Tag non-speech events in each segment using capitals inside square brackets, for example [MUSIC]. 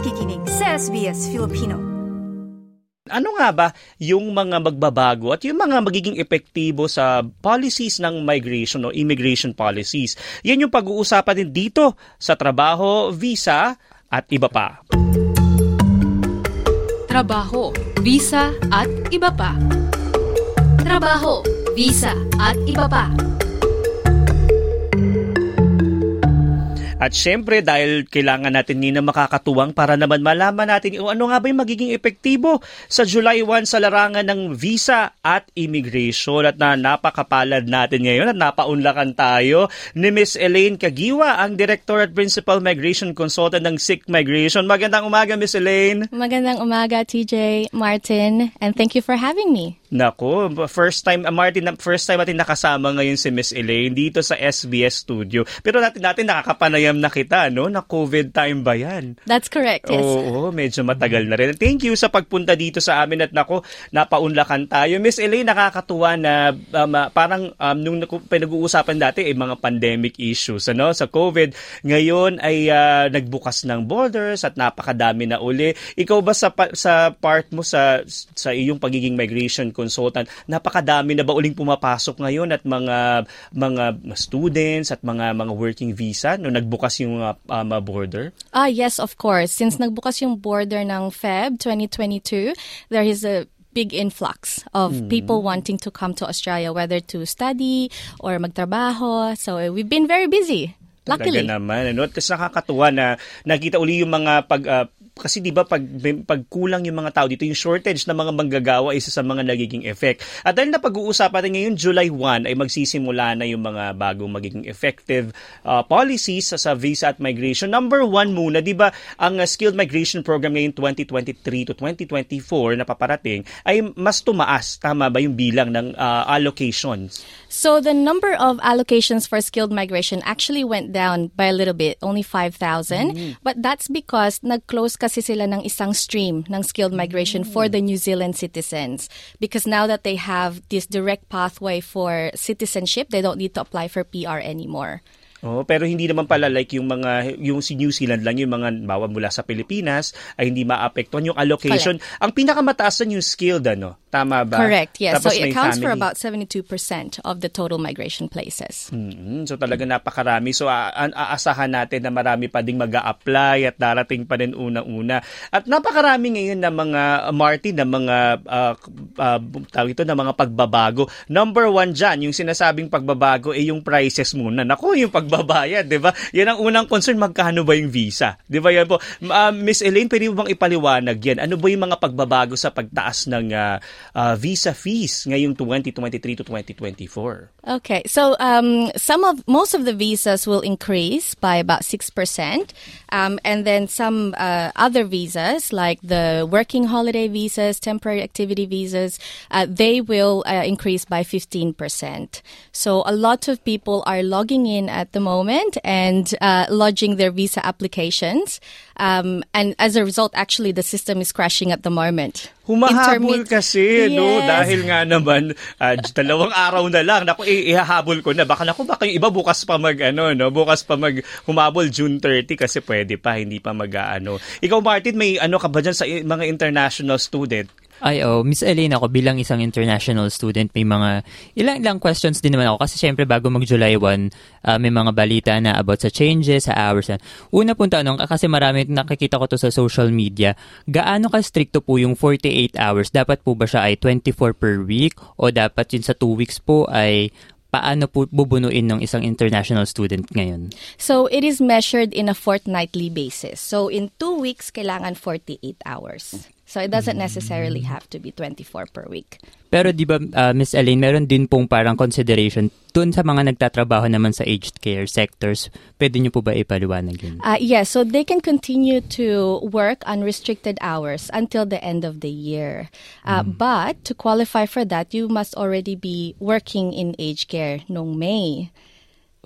nakikinig sa SBS Filipino. Ano nga ba yung mga magbabago at yung mga magiging epektibo sa policies ng migration o immigration policies? Yan yung pag-uusapan din dito sa trabaho, visa at iba pa. Trabaho, visa at iba pa. Trabaho, visa at iba pa. At syempre, dahil kailangan natin ni na makakatuwang para naman malaman natin kung ano nga ba yung magiging epektibo sa July 1 sa larangan ng visa at immigration. At na napakapalad natin ngayon at napaunlakan tayo ni Miss Elaine Kagiwa, ang Director at Principal Migration Consultant ng SIC Migration. Magandang umaga, Miss Elaine. Magandang umaga, TJ, Martin, and thank you for having me. Nako, first time, uh, Martin, first time natin nakasama ngayon si Miss Elaine dito sa SBS Studio. Pero natin natin nakakapanayam na kita, no? Na COVID time ba yan? That's correct, yes. Oo, medyo matagal na rin. Thank you sa pagpunta dito sa amin at nako, napaunlakan tayo. Miss Elaine, nakakatuwa na um, parang um, nung pinag-uusapan dati ay eh, mga pandemic issues, ano? Sa COVID, ngayon ay uh, nagbukas ng borders at napakadami na uli. Ikaw ba sa sa part mo sa sa iyong pagiging migration consultant, napakadami na ba uling pumapasok ngayon at mga mga students at mga mga working visa no nagbukas yung uh, um, border? Ah, yes, of course. Since nagbukas yung border ng Feb 2022, there is a big influx of mm. people wanting to come to Australia, whether to study or magtrabaho. So we've been very busy. Luckily. Talaga naman. Ano? Tapos nakakatuwa na nakita uli yung mga pag uh, kasi 'di ba pag pag kulang yung mga tao dito, yung shortage ng mga manggagawa isa sa mga nagiging effect. At dahil na pag-uusapan natin ngayon July 1 ay magsisimula na yung mga bagong magiging effective uh, policies sa, sa visa at migration. Number one muna, 'di ba, ang uh, skilled migration program ngayon 2023 to 2024 na paparating ay mas tumaas tama ba yung bilang ng uh, allocations? So the number of allocations for skilled migration actually went down by a little bit, only 5,000. Mm-hmm. But that's because nag-close kasi sila ng isang stream ng skilled migration mm-hmm. for the New Zealand citizens. Because now that they have this direct pathway for citizenship, they don't need to apply for PR anymore. Oh, pero hindi naman pala like yung mga yung si New Zealand lang yung mga bawa mula sa Pilipinas ay hindi maapektuhan yung allocation. Correct. Ang pinakamataas na yung skilled ano, tama ba? Correct. Yes. Tapos so it accounts family. for about 72% of the total migration places. Mm-hmm. So talaga napakarami. So aasahan natin na marami pa ding mag-a-apply at darating pa din unang-una. At napakarami ngayon na mga uh, Martin na mga uh, uh, tawag ito na mga pagbabago. Number one dyan, yung sinasabing pagbabago ay eh, yung prices muna. Nako, yung pag magbabayad, 'di ba? Yan ang unang concern, magkano ba yung visa? 'Di ba yan po? Uh, Miss Elaine, pwede mo bang ipaliwanag yan? Ano ba yung mga pagbabago sa pagtaas ng uh, uh, visa fees ngayong 2023 to 2024? Okay. So, um, some of most of the visas will increase by about 6%. Um, and then some uh, other visas like the working holiday visas, temporary activity visas, uh, they will uh, increase by 15%. So a lot of people are logging in at the the moment and uh, lodging their visa applications. Um, and as a result, actually, the system is crashing at the moment. Humahabol kasi, yes. no? Dahil nga naman, uh, dalawang araw na lang. Naku, ihahabol ko na. Baka naku, baka yung iba bukas pa mag, ano, no? Bukas pa mag humabol June 30 kasi pwede pa, hindi pa mag, ano. Ikaw, Martin, may ano ka ba dyan sa mga international student? Ay, oh, Miss Elena ako bilang isang international student, may mga ilang-ilang questions din naman ako kasi syempre bago mag-July 1, uh, ah, may mga balita na about sa changes, sa hours. Una pong tanong, kasi marami nakikita ko to sa social media, gaano ka stricto po yung 48 hours? Dapat po ba siya ay 24 per week o dapat yun sa 2 weeks po ay paano po bubunuin ng isang international student ngayon? So, it is measured in a fortnightly basis. So, in two weeks, kailangan 48 hours. So it doesn't necessarily have to be 24 per week. Pero di ba, uh, Miss Elaine, meron din pong parang consideration dun sa mga nagtatrabaho naman sa aged care sectors. Pwede niyo po ba ipaliwanag yun? Uh, yes, so they can continue to work unrestricted hours until the end of the year. Uh, mm. But to qualify for that, you must already be working in aged care nung May.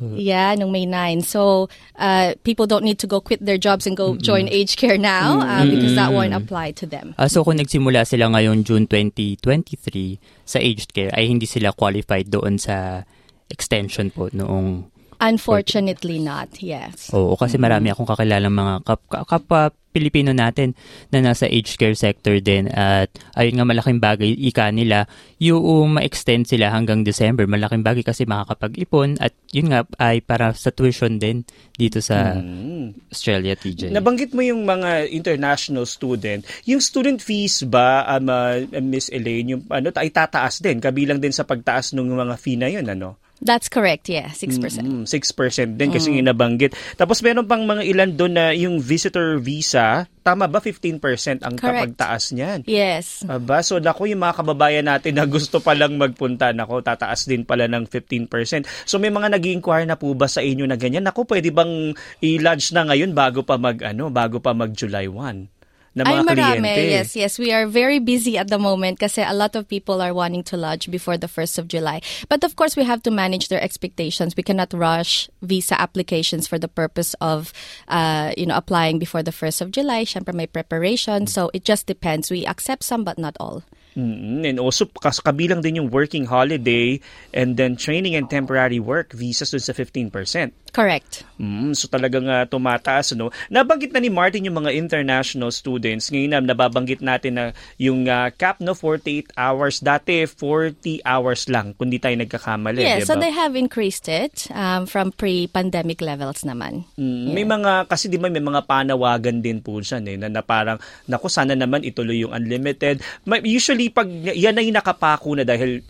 Uh, yeah, nung May 9. So, uh, people don't need to go quit their jobs and go mm-mm. join aged care now uh, because that won't apply to them. Uh, so, kung nagsimula sila ngayon June 2023 sa aged care, ay hindi sila qualified doon sa extension po noong Unfortunately not, yes. Oo, kasi marami akong kakilalang mga kap- ka- kapwa Pilipino natin na nasa aged care sector din at ayun nga malaking bagay ika nila yung ma-extend sila hanggang December. Malaking bagay kasi makakapag-ipon at yun nga ay para sa tuition din dito sa Australia, TJ. Nabanggit mo yung mga international student. Yung student fees ba, um, uh, Miss Elaine, yung ano, ay tataas din, kabilang din sa pagtaas ng mga fee na yun, ano? That's correct, yeah, 6%. Mm, 6% din kasi yung nabanggit. Tapos meron pang mga ilan doon na yung visitor visa, tama ba 15% ang Correct. pagtaas niyan? Yes. Aba, so naku yung mga kababayan natin na [LAUGHS] gusto palang magpunta, nako tataas din pala ng 15%. So may mga nag inquire na po ba sa inyo na ganyan? Naku, pwede bang i-launch na ngayon bago pa mag ano, bago pa mag July 1? Na mga Ay, marami. kliyente. Yes, yes. We are very busy at the moment kasi a lot of people are wanting to lodge before the 1st of July. But of course, we have to manage their expectations. We cannot rush visa applications for the purpose of, uh, you know, applying before the 1st of July. Siyempre may preparation. So it just depends. We accept some but not all. Mm, And also, kas kabilang din yung working holiday and then training and temporary work visas dun sa 15%. Correct. Mm, so talagang uh, tumataas no. Nabanggit na ni Martin yung mga international students. Ngayon na nababanggit natin na yung uh, cap no 48 hours dati 40 hours lang kung di tayo nagkakamali, Yeah, di so they have increased it um, from pre-pandemic levels naman. Mm, May mga kasi di ba may mga panawagan din po siya eh, na, na parang naku sana naman ituloy yung unlimited. May- Usually pag yan ay nakapako na dahil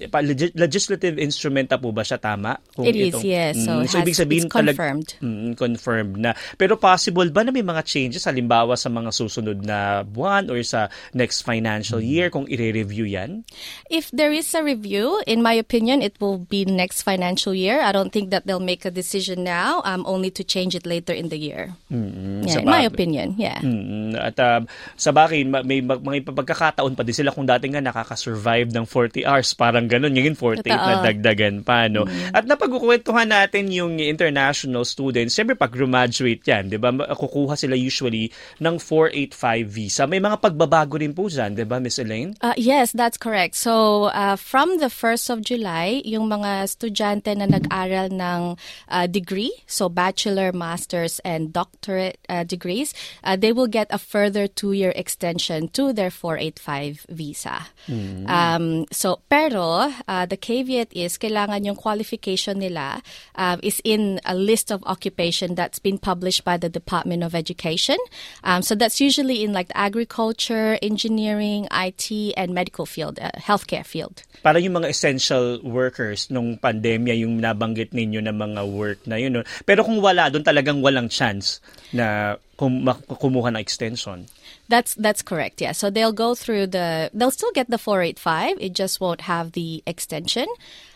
legislative instrument na po ba siya tama? Kung It is, itong- yes. So, Mm, it has- it's talag- confirmed. Mm, confirmed na. Pero possible ba na may mga changes halimbawa sa mga susunod na buwan or sa next financial Mm. year kung i-review yan? If there is a review, in my opinion, it will be next financial year. I don't think that they'll make a decision now, um, only to change it later in the year. Mm, Yeah, sa in my opinion, yeah. Mm, at um, sa ma- may mga pagkakataon pa din sila kung dati nga nakaka-survive ng 40 hours, parang ganun. Ngayon 48 na dagdagan pa. No? At napagkukwentuhan natin yung international students, siyempre pag graduate yan, di ba, kukuha sila usually ng 485 visa. May mga pagbabago rin po dyan, di ba, Miss Elaine? Uh, yes, that's correct. So, uh, from the 1st of July, yung mga estudyante na nag-aral ng uh, degree, so bachelor, master's, and doctorate uh, degrees, uh, they will get a further two-year extension to their 485 visa. Um, so, pero, uh, the caveat is, kailangan yung qualification nila uh, is in a list of occupation that's been published by the Department of Education. Um, so that's usually in like agriculture, engineering, IT, and medical field, uh, healthcare field. Para yung mga essential workers nung pandemya, yung nabanggit ninyo na mga work na yun. no? Pero kung wala, doon talagang walang chance na kum- kumuha ng extension. That's that's correct. Yeah. So they'll go through the. They'll still get the 485. It just won't have the extension.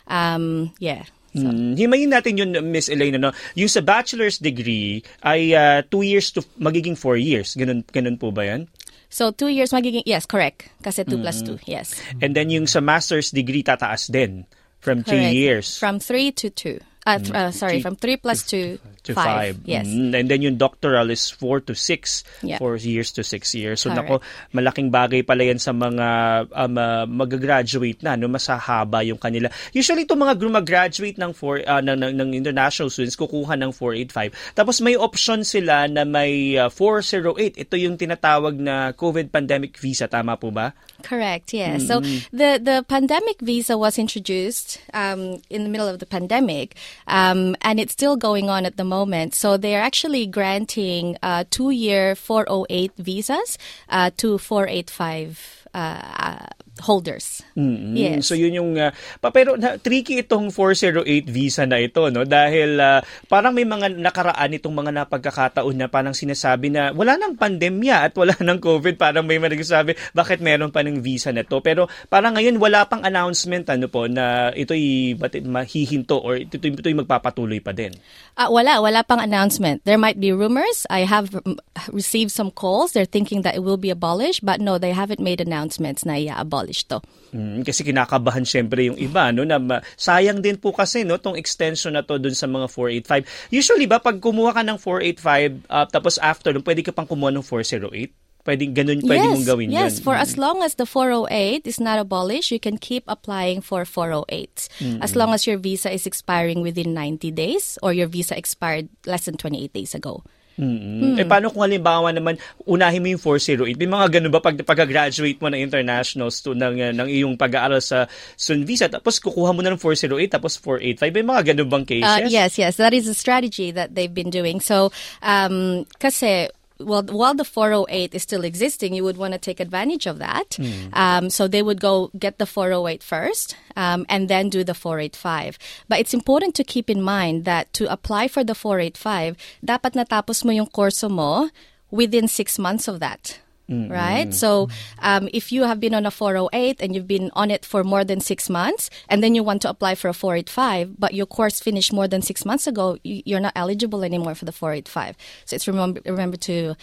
Um, yeah. So. Mm, himayin natin yun, Miss Elaine, no? Yung sa bachelor's degree ay uh, two years to magiging four years. Ganun, ganun po ba yan? So two years magiging yes, correct. Kasi two plus two. Yes. And then yung sa master's degree tataas din from three Correct. years From three to two. Uh, th- uh, sorry, Three- from three plus two to five. Yes. Mm, and then yung doctoral is four to six. Yeah. Four years to six years. So Correct. nako, malaking bagay pala yan sa mga um, uh, mag-graduate na, no? masahaba yung kanila. Usually itong mga gumagraduate ng, four, uh, ng, ng, ng international students, kukuha ng 485. Tapos may option sila na may uh, 408. Ito yung tinatawag na COVID pandemic visa. Tama po ba? Correct. Yeah. So the the pandemic visa was introduced um, in the middle of the pandemic, um, and it's still going on at the moment. So they are actually granting uh, two year 408 visas uh, to 485 uh, uh, holders. Mm, Yes. So yun yung uh, pero na, tricky itong 408 visa na ito no dahil uh, parang may mga nakaraan itong mga napagkakataon na parang sinasabi na wala nang pandemya at wala [LAUGHS] nang COVID parang may mga nagsasabi bakit meron pa ng visa na to pero parang ngayon wala pang announcement ano po na ito'y mahihinto or ito, ito'y magpapatuloy pa din. Uh, wala, wala pang announcement. There might be rumors. I have mm, received some calls. They're thinking that it will be abolished, but no, they haven't made announcements na i-abolish to. Mm, kasi kinakabahan syempre yung iba no na ma- sayang din po kasi no tong extension na to dun sa mga 485. Usually ba pag kumuha ka ng 485 uh, tapos after dun pwede ka pang kumuha ng 408? Pwedeng ganun, pwede yes, mong gawin yes. yun. for as long as the 408 is not abolished, you can keep applying for 408. As long as your visa is expiring within 90 days or your visa expired less than 28 days ago. Mm. Eh paano kung halimbawa naman unahin mo yung 408? May mga ganun ba pag pag-graduate mo ng international stu ng uh, ng iyong pag-aaral sa student visa tapos kukuha mo na ng 408 tapos 485? May mga ganun bang cases? Uh, yes, yes. That is a strategy that they've been doing. So, um, kasi well, while the 408 is still existing, you would want to take advantage of that. Um, so they would go get the 408 first um, and then do the 485. But it's important to keep in mind that to apply for the 485, dapat natapos mo yung kurso mo within six months of that. Right? So, um, if you have been on a 408 and you've been on it for more than six months, and then you want to apply for a 485, but your course finished more than six months ago, you- you're not eligible anymore for the 485. So, it's remember, remember to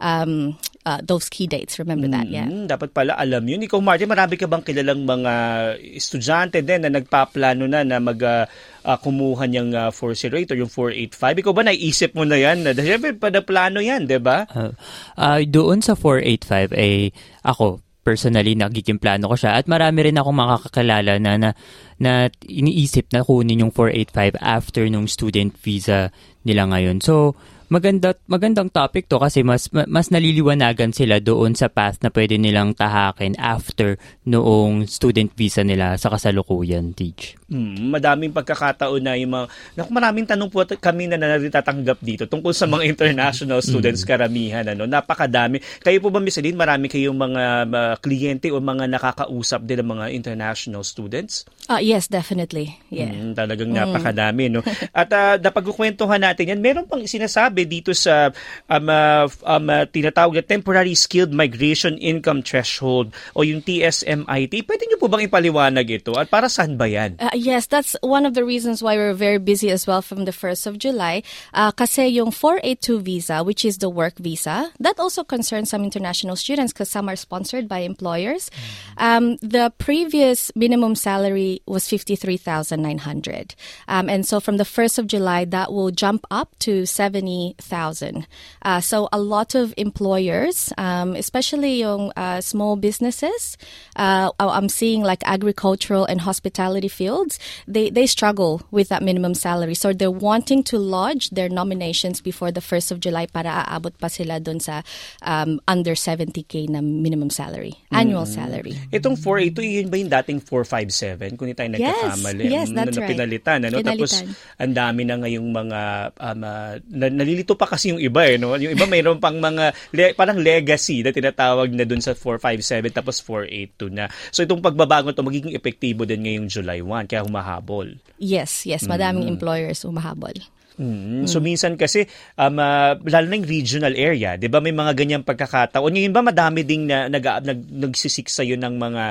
um, uh, those key dates. Remember that, yeah. Mm, dapat pala alam yun. Ikaw, Marty, marami ka bang kilalang mga estudyante din na nagpaplano na na mag ah, ah, kumuha niyang uh, 408 or yung 485? Ikaw ba naisip mo na yan? Dahil Siyempre, pada plano yan, di ba? Uh, ah, doon sa 485 ay ako personally nagiging plano ko siya at marami rin akong makakakilala na, na na iniisip na kunin yung 485 after nung student visa nila ngayon. So maganda magandang topic to kasi mas ma- mas naliliwanagan sila doon sa path na pwede nilang tahakin after noong student visa nila sa kasalukuyan, teach. Hmm, madaming pagkakataon na yung mga... Naku, maraming tanong po at- kami na natatanggap dito tungkol sa mga [LAUGHS] international students karamihan. Ano? Napakadami. Kayo po ba, Miss Aline, marami kayong mga uh, kliyente o mga nakakausap din ng mga international students? Uh, yes, definitely. Yeah. Mm, talagang napakadami, no? [LAUGHS] At uh, napagkukwentuhan natin yan, meron pang sinasabi dito sa um, uh, um, uh, tinatawag na Temporary Skilled Migration Income Threshold o yung TSMIT. Pwede nyo po bang ipaliwanag ito? At para saan ba yan? Uh, yes, that's one of the reasons why we're very busy as well from the 1st of July. Uh, kasi yung 482 visa, which is the work visa, that also concerns some international students because some are sponsored by employers. Um, the previous minimum salary was 53900 um, And so from the 1st of July, that will jump up to 70000 uh, So a lot of employers, um, especially yung uh, small businesses, uh, I'm seeing like agricultural and hospitality fields, they, they struggle with that minimum salary. So they're wanting to lodge their nominations before the 1st of July para aabot pa sila dun sa um, under 70k na minimum salary, annual salary. Itong 482, yun ba yung dating 457? Kung hindi tayo Yes, nagkakamali. yes, Mm, that's na right. Pinalitan, ano? Tapos, Pinalitan. ang dami na ngayong mga, um, uh, na- nalilito pa kasi yung iba, eh, no? Yung iba mayroon pang mga, le- parang legacy na tinatawag na dun sa 457 tapos 482 na. So, itong pagbabago to magiging epektibo din ngayong July 1, kaya humahabol. Yes, yes, madaming employers umahabol. Mm. So minsan kasi um, uh, lalo na yung regional area, 'di ba may mga ganyang pagkakataon. Yung iba madami ding na, nag, nag nagsisik sa ng mga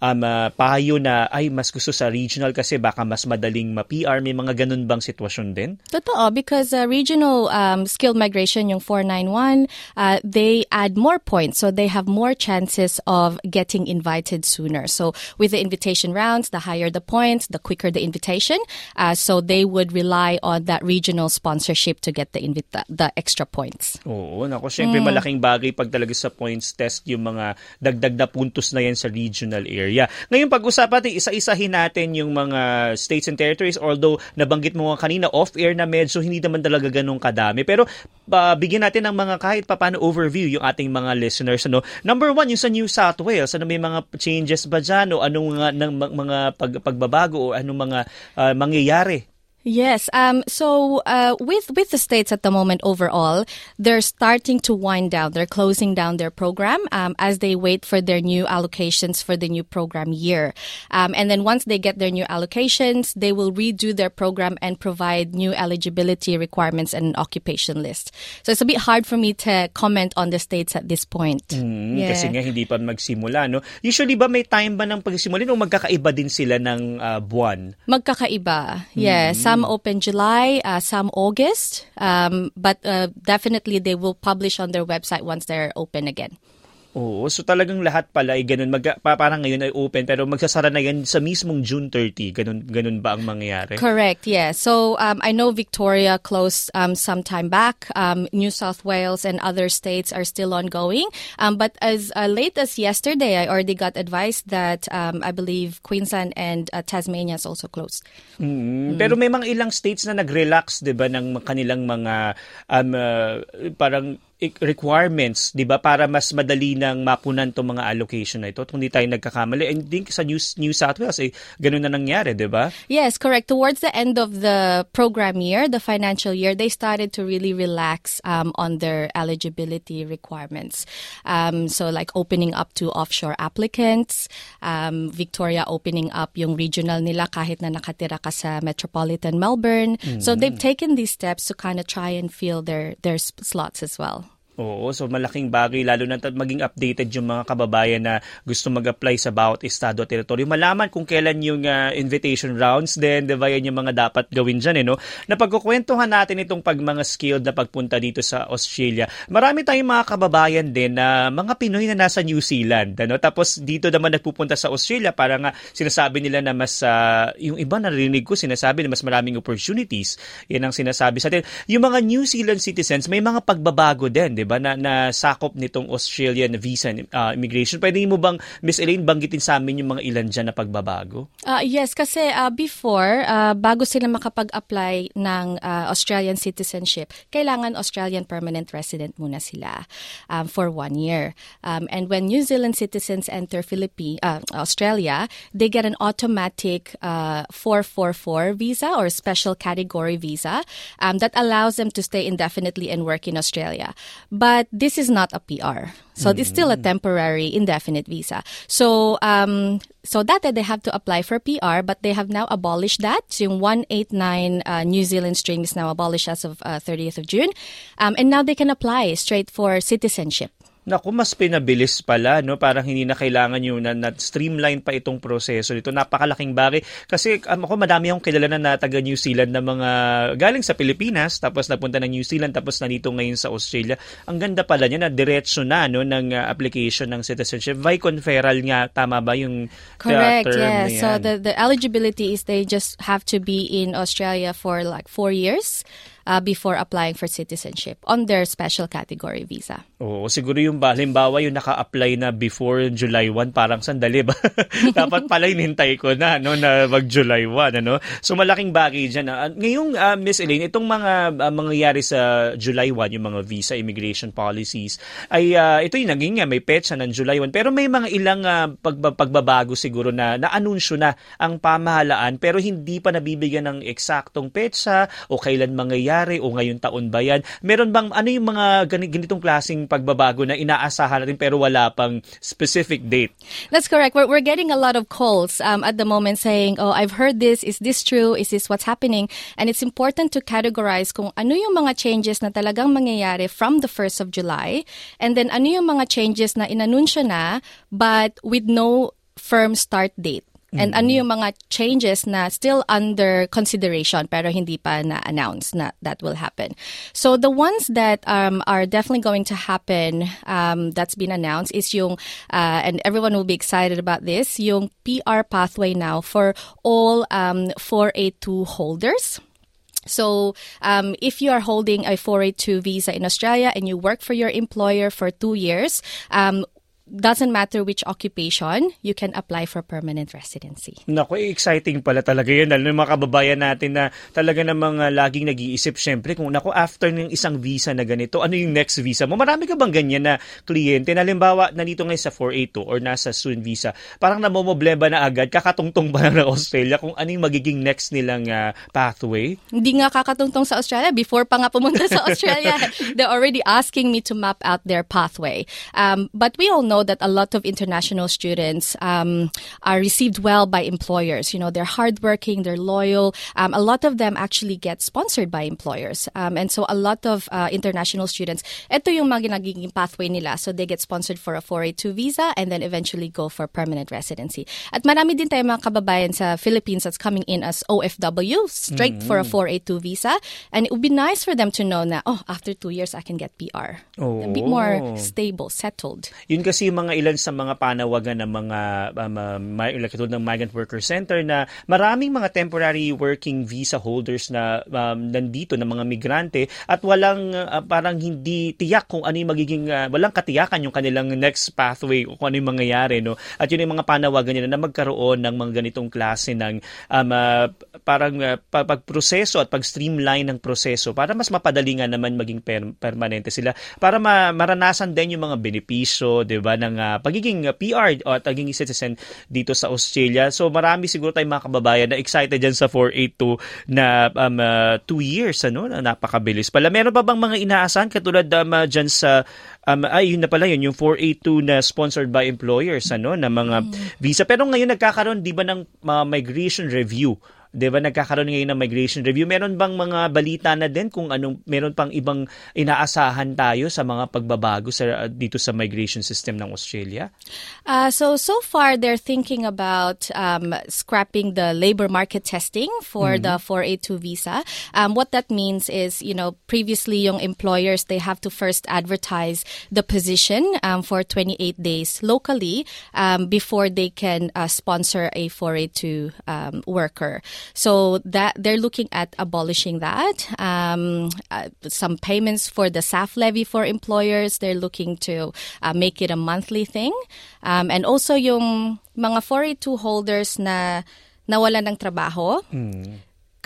um, uh, payo na ay mas gusto sa regional kasi baka mas madaling ma-PR. May mga ganun bang sitwasyon din? Totoo, because uh, regional um, skilled migration, yung 491, uh, they add more points. So they have more chances of getting invited sooner. So with the invitation rounds, the higher the points, the quicker the invitation. Uh, so they would rely on that regional sponsorship to get the, invita- the extra points. Oo, nako, syempre malaking bagay pag talaga sa points test yung mga dagdag na puntos na yan sa regional area. Ngayon pag-usapan natin, isa-isahin natin yung mga states and territories although nabanggit mo nga kanina off-air na medyo hindi naman talaga ganun kadami. Pero uh, bigyan natin ng mga kahit papano overview yung ating mga listeners. Ano? Number one, yung sa New South Wales. Ano may mga changes ba dyan o anong mga, ng, mga pag, pagbabago o anong mga uh, mangyayari? Yes. Um, so uh, with with the states at the moment overall, they're starting to wind down. They're closing down their program um, as they wait for their new allocations for the new program year. Um, and then once they get their new allocations, they will redo their program and provide new eligibility requirements and an occupation list. So it's a bit hard for me to comment on the states at this point. Mm, Yeah. Kasi nga hindi pa magsimula, no? Usually ba may time ba ng pagsimula o magkakaiba din sila ng ah, buwan? Magkakaiba. Yeah, some open July, uh, some August, um, but uh, definitely they will publish on their website once they're open again. Oo, so talagang lahat pala ay ganun. Mag, pa- parang ngayon ay open pero magsasara na yan sa mismong June 30. Ganun, ganun ba ang mangyayari? Correct, yeah. So um, I know Victoria closed um, some time back. Um, New South Wales and other states are still ongoing. Um, but as uh, late as yesterday, I already got advice that um, I believe Queensland and uh, Tasmania is also closed. Mm, Pero may mga ilang states na nag-relax, 'di ba, ng kanilang mga um, uh, parang requirements, 'di ba, para mas madali nang mapunan tong mga allocation na ito. Kung hindi tayo nagkakamali, and think sa New, New South Wales eh ganun na nangyari, 'di ba? Yes, correct. Towards the end of the program year, the financial year, they started to really relax um, on their eligibility requirements. Um, so, like opening up to offshore applicants, um, Victoria opening up yung regional nila kahit na nakatira ka sa metropolitan Melbourne. So, they've taken these steps to kind of try and fill their their slots as well. Oo, so malaking bagay lalo na maging updated yung mga kababayan na gusto mag-apply sa bawat estado at teritoryo. Malaman kung kailan yung ah, invitation rounds din, di ba yan yung mga dapat gawin dyan, eh, no? Napagkukwentuhan natin itong pag mga skilled na pagpunta dito sa Australia. Marami tayong mga kababayan din na mga Pinoy na nasa New Zealand, ano? Tapos dito naman nagpupunta sa Australia para nga sinasabi nila na mas, ah, yung iba narinig ko sinasabi na mas maraming opportunities. Yan ang sinasabi sa atin. Yung mga New Zealand citizens, may mga pagbabago din, di ba, na, na sakop nitong Australian visa uh, immigration. Pwede mo bang, Miss Elaine, banggitin sa amin yung mga ilan dyan na pagbabago? Uh, yes, kasi uh, before, uh, bago sila makapag-apply ng uh, Australian citizenship, kailangan Australian permanent resident muna sila um, for one year. Um, and when New Zealand citizens enter Philippines, uh, Australia, they get an automatic uh, 444 visa or special category visa um, that allows them to stay indefinitely and work in Australia. But this is not a PR. So it's still a temporary indefinite visa. So um, so that they have to apply for PR, but they have now abolished that. So yung 189 uh, New Zealand stream is now abolished as of uh, 30th of June. Um, and now they can apply straight for citizenship. Naku, mas pinabilis pala, no? Parang hindi na kailangan yung na, na streamline pa itong proseso nito. Napakalaking bagay. Kasi um, ako, madami akong kilala na, na taga New Zealand na mga galing sa Pilipinas, tapos napunta ng New Zealand, tapos nandito ngayon sa Australia. Ang ganda pala niya na diretso na no, ng uh, application ng citizenship. Viconferal nga, tama ba yung uh, Correct, term yeah. So the, the eligibility is they just have to be in Australia for like four years uh, before applying for citizenship on their special category visa. Oo, siguro yung ba- halimbawa yung naka-apply na before July 1, parang sandali ba? [LAUGHS] Dapat pala hinintay ko na no, na mag-July 1. Ano? So malaking bagay dyan. ah. ngayong uh, Miss Elaine, itong mga uh, mangyayari sa July 1, yung mga visa immigration policies, ay uh, ito yung naging may petsa ng July 1. Pero may mga ilang uh, pagba- pagbabago siguro na na-anunsyo na ang pamahalaan pero hindi pa nabibigyan ng eksaktong petsa o kailan mangyayari o ngayong taon ba yan. Meron bang, ano yung mga gani- ganitong klaseng pagbabago na inaasahan natin pero wala pang specific date? That's correct. We're, we're getting a lot of calls um, at the moment saying, oh, I've heard this. Is this true? Is this what's happening? And it's important to categorize kung ano yung mga changes na talagang mangyayari from the 1st of July. And then ano yung mga changes na inanunsyo na but with no firm start date. And ano yung mga changes na still under consideration pero hindi pa na-announce na that will happen. So the ones that um, are definitely going to happen um, that's been announced is yung, uh, and everyone will be excited about this, yung PR pathway now for all um, 482 holders. So, um, if you are holding a 482 visa in Australia and you work for your employer for two years, um, doesn't matter which occupation, you can apply for permanent residency. Naku, exciting pala talaga yan. Lalo yung mga kababayan natin na talaga namang uh, laging nag-iisip, syempre, kung naku, after ng isang visa na ganito, ano yung next visa mo? Marami ka bang ganyan na kliyente? Na halimbawa, nandito ngayon sa 482 or nasa student visa, parang namomoblema na agad, kakatungtong ba na ng Australia kung ano yung magiging next nilang uh, pathway? Hindi nga kakatungtong sa Australia. Before pa nga pumunta sa [LAUGHS] Australia, they're already asking me to map out their pathway. Um, but we all know that a lot of international students um, are received well by employers. You know, they're hardworking, they're loyal. Um, a lot of them actually get sponsored by employers. Um, and so a lot of uh, international students, ito yung mga nagiging pathway nila. So they get sponsored for a 482 visa and then eventually go for permanent residency. At marami din tayo mga kababayan sa Philippines that's coming in as OFW, straight for a 482 visa. And it would be nice for them to know na, oh, after two years, I can get PR. A bit more stable, settled. Yun kasi kasi yung mga ilan sa mga panawagan ng mga um, uh, katulad ng Migrant Worker Center na maraming mga temporary working visa holders na um, nandito na mga migrante at walang uh, parang hindi tiyak kung ano yung magiging uh, walang katiyakan yung kanilang next pathway o kung ano yung mangyayari no? At yun yung mga panawagan nila na magkaroon ng mga ganitong klase ng um, uh, parang uh, pagproseso at pag-streamline ng proseso para mas mapadali nga naman maging per- permanente sila. Para ma- maranasan din yung mga benepisyo 'di ba ng uh, pagiging PR o pagiging citizen dito sa Australia. So marami siguro tayong mga kababayan na excited diyan sa 482 na um, uh, two years ano na napakabilis pala. Meron pa bang mga inaasahan katulad um, uh, dyan sa um, ay yun na pala yun yung 482 na sponsored by employers ano na mga visa. Pero ngayon nagkakaroon di ba ng uh, migration review 'di ba nagkakaroon ngayon ng migration review meron bang mga balita na din kung anong meron pang ibang inaasahan tayo sa mga pagbabago sa dito sa migration system ng Australia Uh, so so far they're thinking about um, scrapping the labor market testing for the 482 visa. Um, what that means is, you know, previously young employers they have to first advertise the position um, for 28 days locally um, before they can uh, sponsor a 482 um, worker. So that they're looking at abolishing that. Um, uh, some payments for the SAF levy for employers they're looking to uh, make it a monthly thing. Um, and also yung mga 482 holders na nawala ng trabaho,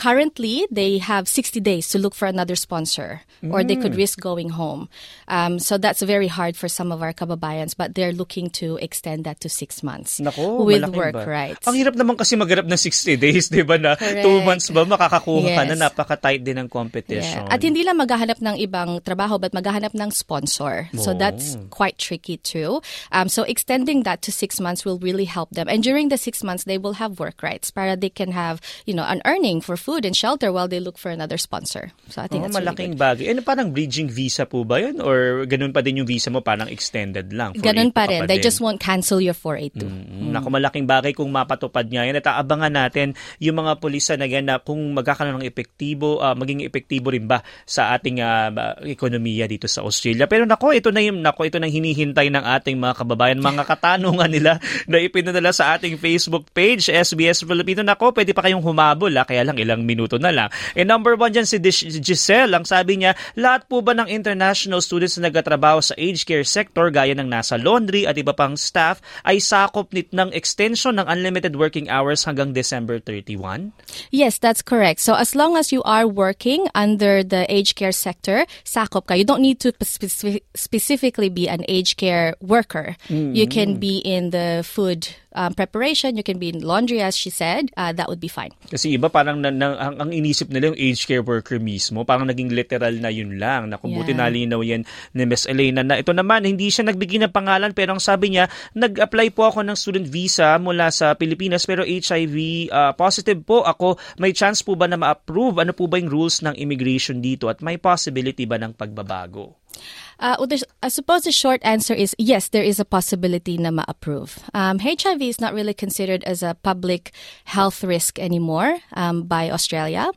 currently they have 60 days to look for another sponsor or they could risk going home. Um, so that's very hard for some of our kababayans, but they're looking to extend that to six months Nako, with work ba- rights. Ang hirap naman kasi maghanap ng 60 days, 'di ba na Correct. 2 months ba makakakuha ka na Yes. napaka-tight din ng competition. Yeah. At hindi lang maghahanap ng ibang trabaho but maghahanap ng sponsor. So Oh. that's quite tricky too. Um, so extending that to six months will really help them. And during the six months, they will have work rights para they can have, you know, an earning for food and shelter while they look for another sponsor. So I think Oh, that's really malaking good. bagay. Ano parang bridging visa po ba 'yun or ganun pa din yung visa mo parang extended lang? Ganun pa rin. They din? just won't cancel your 482. Mm, Naku, malaking bagay kung mapatupad niya yan. At aabangan natin yung mga pulisa na yan na kung magkakaroon ng epektibo, ah, maging epektibo rin ba sa ating ba- ekonomiya dito sa Australia. Pero nako, ito na yung nako, ito nang hinihintay ng ating mga kababayan, mga katanungan nila [LAUGHS] na ipinadala sa ating Facebook page, SBS Filipino. Nako, pwede pa kayong humabol, ah, kaya lang ilang minuto na lang. And number one dyan si Giselle, ang sabi niya, lahat po ba ng international students na nagtatrabaho sa aged care sector gaya ng nasa laundry at iba pang staff ay sakop nit ng extension ng unlimited working hours hanggang December 31? Yes, that's correct. So as long as you are working under the aged care sector, sakop ka. You don't need to speci- specifically be an aged care worker. You can be in the food um, preparation. You can be in laundry, as she said. Uh, that would be fine. Kasi iba parang na, na- ang, ang inisip nila yung aged care worker mismo, parang naging literal na yun lang. Naku, buti Yeah. nalinaw yan ni Miss Elena na ito naman, hindi siya nagbigay ng pangalan pero ang sabi niya, nag-apply po ako ng student visa mula sa Pilipinas pero HIV uh, positive po ako. May chance po ba na ma-approve? Ano po ba yung rules ng immigration dito at may possibility ba ng pagbabago? Uh, well, I suppose the short answer is yes, there is a possibility na ma-approve. Um, HIV is not really considered as a public health risk anymore um, by Australia.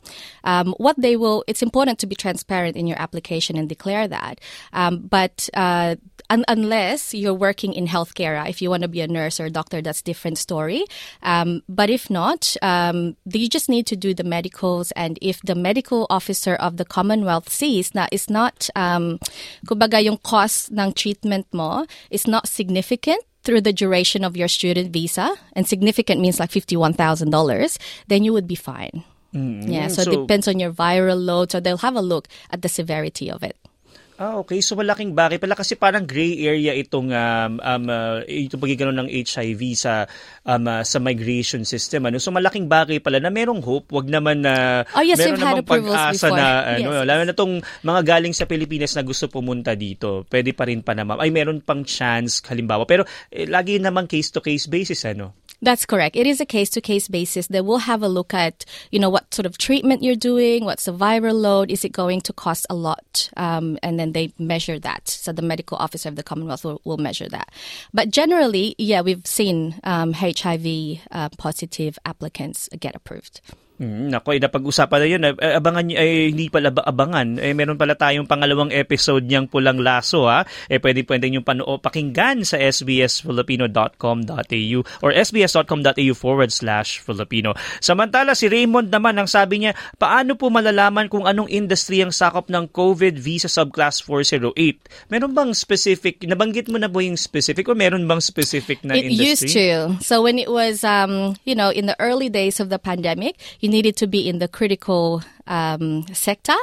Um, what they will, it's important to be transparent in your application and declare that. Um, but uh, un- unless you're working in healthcare, if you want to be a nurse or a doctor, that's a different story. Um, but if not, um, you just need to do the medicals, and if the medical officer of the Commonwealth sees na it's not, um, yung cost ng treatment mo is not significant through the duration of your student visa, and significant means like $51,000, then you would be fine. Mm-hmm. Yeah, so, so- it depends on your viral load. So they'll have a look at the severity of it. Ah, okay. So malaking bagay pala kasi parang gray area itong um, um, uh, itong pagkikaroon ng HIV sa um, uh, sa migration system. Ano? So malaking bagay pala na merong hope. Wag naman na Oh, yes, meron namang pag-asa na ano, Yes, lalo na tong mga galing sa Pilipinas na gusto pumunta dito. Pwede pa rin pa naman. Ay meron pang chance halimbawa. Pero eh, lagi naman case to case basis ano. That's correct. It is a case to case basis. They will have a look at, you know, what sort of treatment you're doing, what's the viral load, is it going to cost a lot? Um, and then they measure that. So the medical officer of the Commonwealth will, will measure that. But generally, yeah, we've seen um, HIV uh, positive applicants get approved. Mm, nako, eh, napag-usapan na yun. Eh, abangan nyo, eh, hindi pala ba abangan. Eh, meron pala tayong pangalawang episode niyang Pulang Laso, ha? Eh, pwede pwede nyo panoo, pakinggan sa sbsfilipino.com.au or sbs.com.au forward slash Filipino. Samantala, si Raymond naman, ang sabi niya, paano po malalaman kung anong industry ang sakop ng COVID visa subclass 408? Meron bang specific, nabanggit mo na po yung specific o meron bang specific na it industry? used to. So when it was, um, you know, in the early days of the pandemic, you needed to be in the critical um, sector.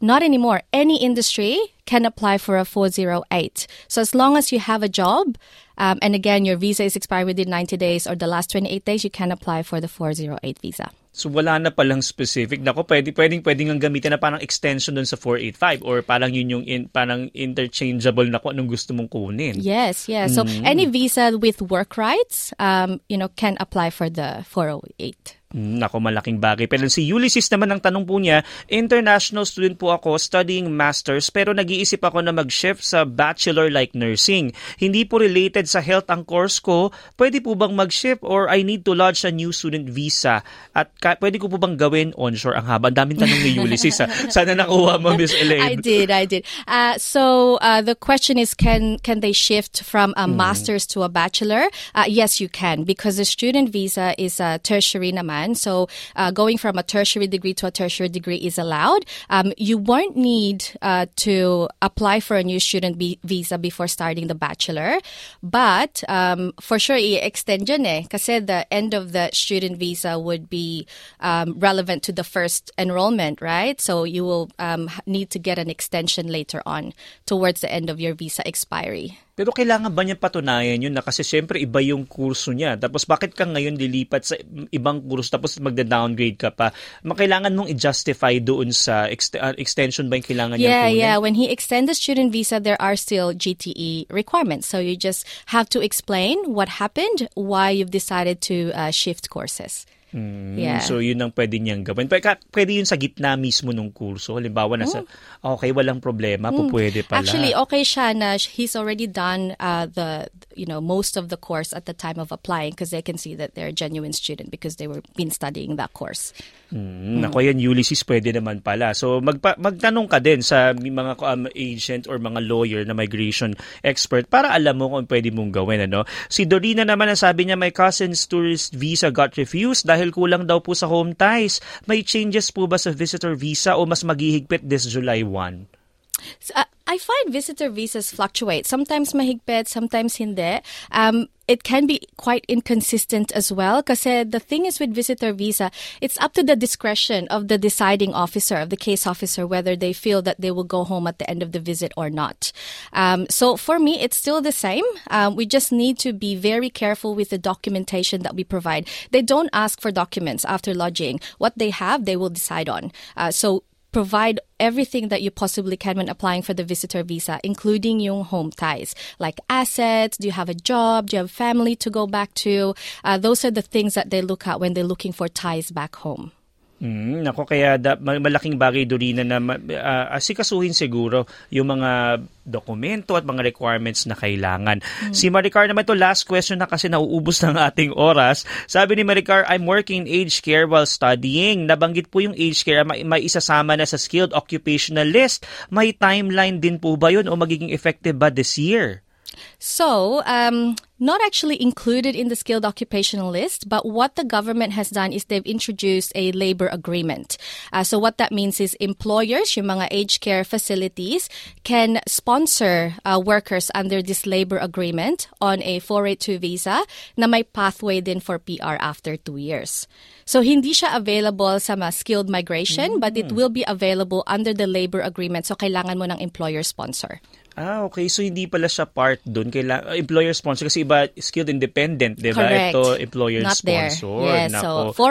Not anymore. Any industry can apply for a 408. So as long as you have a job, um, and again, your visa is expired within 90 days or the last 28 days, you can apply for the 408 visa. So wala na palang specific. Nako, pwede pwedeng pwedeng ang gamitin na parang extension dun sa 485 or parang yun yung in, parang interchangeable na kung anong gusto mong kunin. Yes, yes. So any visa with work rights, um, you know, can apply for the 408. Mm, Nako, malaking bagay. Pero si Ulysses naman ang tanong po niya, international student po ako studying masters pero nag-iisip ako na mag-shift sa bachelor like nursing. Hindi po related sa health ang course ko. Pwede po bang mag-shift or I need to lodge a new student visa? At ka- pwede ko po bang gawin onshore? Ang haba. Ang daming tanong ni Ulysses. ha? [LAUGHS] Sana nakuha mo, Miss Elaine. I did, I did. Uh, so uh, the question is, can can they shift from a master's to a bachelor? Uh, yes, you can because the student visa is a tertiary naman. So uh, going from a tertiary degree to a tertiary degree is allowed. Um, you won't need uh, to apply for a new student visa before starting the bachelor, but um, for sure, i-extend yun eh. The end of the student visa would be um, relevant to the first enrollment, right? So you will um, need to get an extension later on towards the end of your visa expiry. Pero kailangan ba niya patunayan yun na kasi syempre iba yung kurso niya. Tapos bakit ka ngayon lilipat sa ibang kurso tapos magda-downgrade ka pa? Makailangan mong i-justify doon sa ext- uh, extension ba yung kailangan Yeah, kunin? yeah. When he extends the student visa, there are still GTE requirements. So you just have to explain what happened, why you've decided to uh, shift courses. Mm, Yeah. So yun ang pwede niyang gawin. Pwede, pwede yun sa gitna mismo ng kurso. Halimbawa, nasa, okay, walang problema, po pwede pala. Actually, okay siya na he's already done uh, the you know most of the course at the time of applying because they can see that they're a genuine student because they were been studying that course. Mm, Nako yan, Ulysses, pwede naman pala. So magpa- magtanong ka din sa mga um, agent or mga lawyer na migration expert para alam mo kung pwede mong gawin. Ano? Si Dorina naman ang sabi niya, my cousin's tourist visa got refused dahil kulang daw po sa home ties. May changes po ba sa visitor visa o mas maghihigpit this July 1? So, uh, I find visitor visas fluctuate. Sometimes mahigpit, sometimes hindi. Um, it can be quite inconsistent as well because the thing is with visitor visa, it's up to the discretion of the deciding officer, of the case officer, whether they feel that they will go home at the end of the visit or not. Um, so for me, it's still the same. Um, we just need to be very careful with the documentation that we provide. They don't ask for documents after lodging. What they have, they will decide on. Uh, so provide everything that you possibly can when applying for the visitor visa, including yung home ties, like assets, do you have a job, do you have family to go back to? Uh, those are the things that they look at when they're looking for ties back home. Mm, nako kaya da, ma- malaking bagay Dorina na ah, asikasuhin siguro yung mga dokumento at mga requirements na kailangan. Si Maricar naman to last question na kasi nauubos ng ating oras. Sabi ni Maricar, I'm working in aged care while studying. Nabanggit po yung aged care may, may isasama na sa skilled occupational list. May timeline din po ba yun o magiging effective ba this year? So, um, not actually included in the skilled occupational list, but what the government has done is they've introduced a labor agreement. Uh, so what that means is employers, yung mga aged care facilities, can sponsor uh, workers under this labor agreement on a 482 visa na may pathway din for PR after two years. So hindi siya available sa mga skilled migration, but it will be available under the labor agreement. So kailangan mo ng employer sponsor. Ah, okay. So hindi pala siya part doon. Kaila, employer sponsor kasi iba skilled independent, di ba? Correct. Ito employer Not there. sponsor. Yes, Nako. so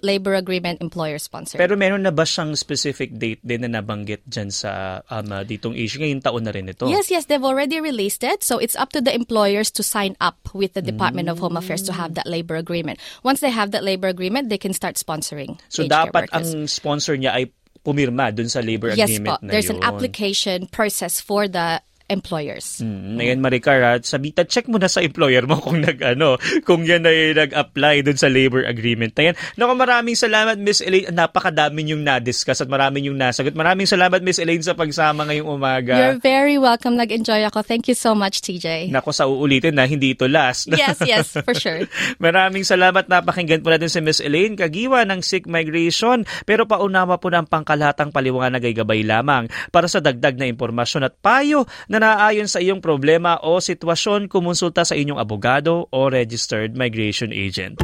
482 labor agreement employer sponsor. Pero meron na ba siyang specific date din na nabanggit dyan sa um, uh, ditong issue? Ngayong taon na rin ito. Yes, yes, they've already released it. So it's up to the employers to sign up with the Department of Home Affairs to have that labor agreement. Once they have that labor agreement, they can start sponsoring. So dapat workers. ang sponsor niya ay pumirma dun sa labor yes agreement po. na There's yun. an application process for the employers. Mm, ngayon Maricar, ha, sabita check mo na sa employer mo [LAUGHS] kung nag ano, kung yan ay nag-apply dun sa labor agreement na yan. Naku, maraming salamat Miss Elaine. Napakadami yung na-discuss at maraming yung nasagot. Maraming salamat Miss Elaine sa pagsama ngayong umaga. You're very welcome. Nag-enjoy ako. Thank you so much, TJ. Nako sa uulitin na hindi ito last. [LAUGHS] yes, yes, for sure. [LAUGHS] Maraming salamat. Napakinggan po natin si Miss Elaine Kagiwa ng Sick Migration. Pero paunawa po ng pangkalatang paliwanag ay gabay lamang para sa dagdag na impormasyon at payo na naayon sa iyong problema o sitwasyon, kumonsulta sa inyong abogado o registered migration agent.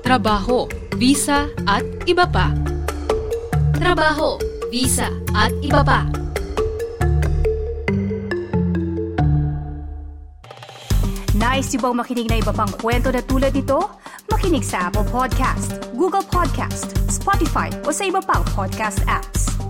Trabaho, visa at iba pa. Trabaho, visa at iba pa. Nice yung bang makinig na iba pang kwento na tulad ito? Makinig sa Apple Podcast, Google Podcast, Spotify o sa iba pang podcast apps.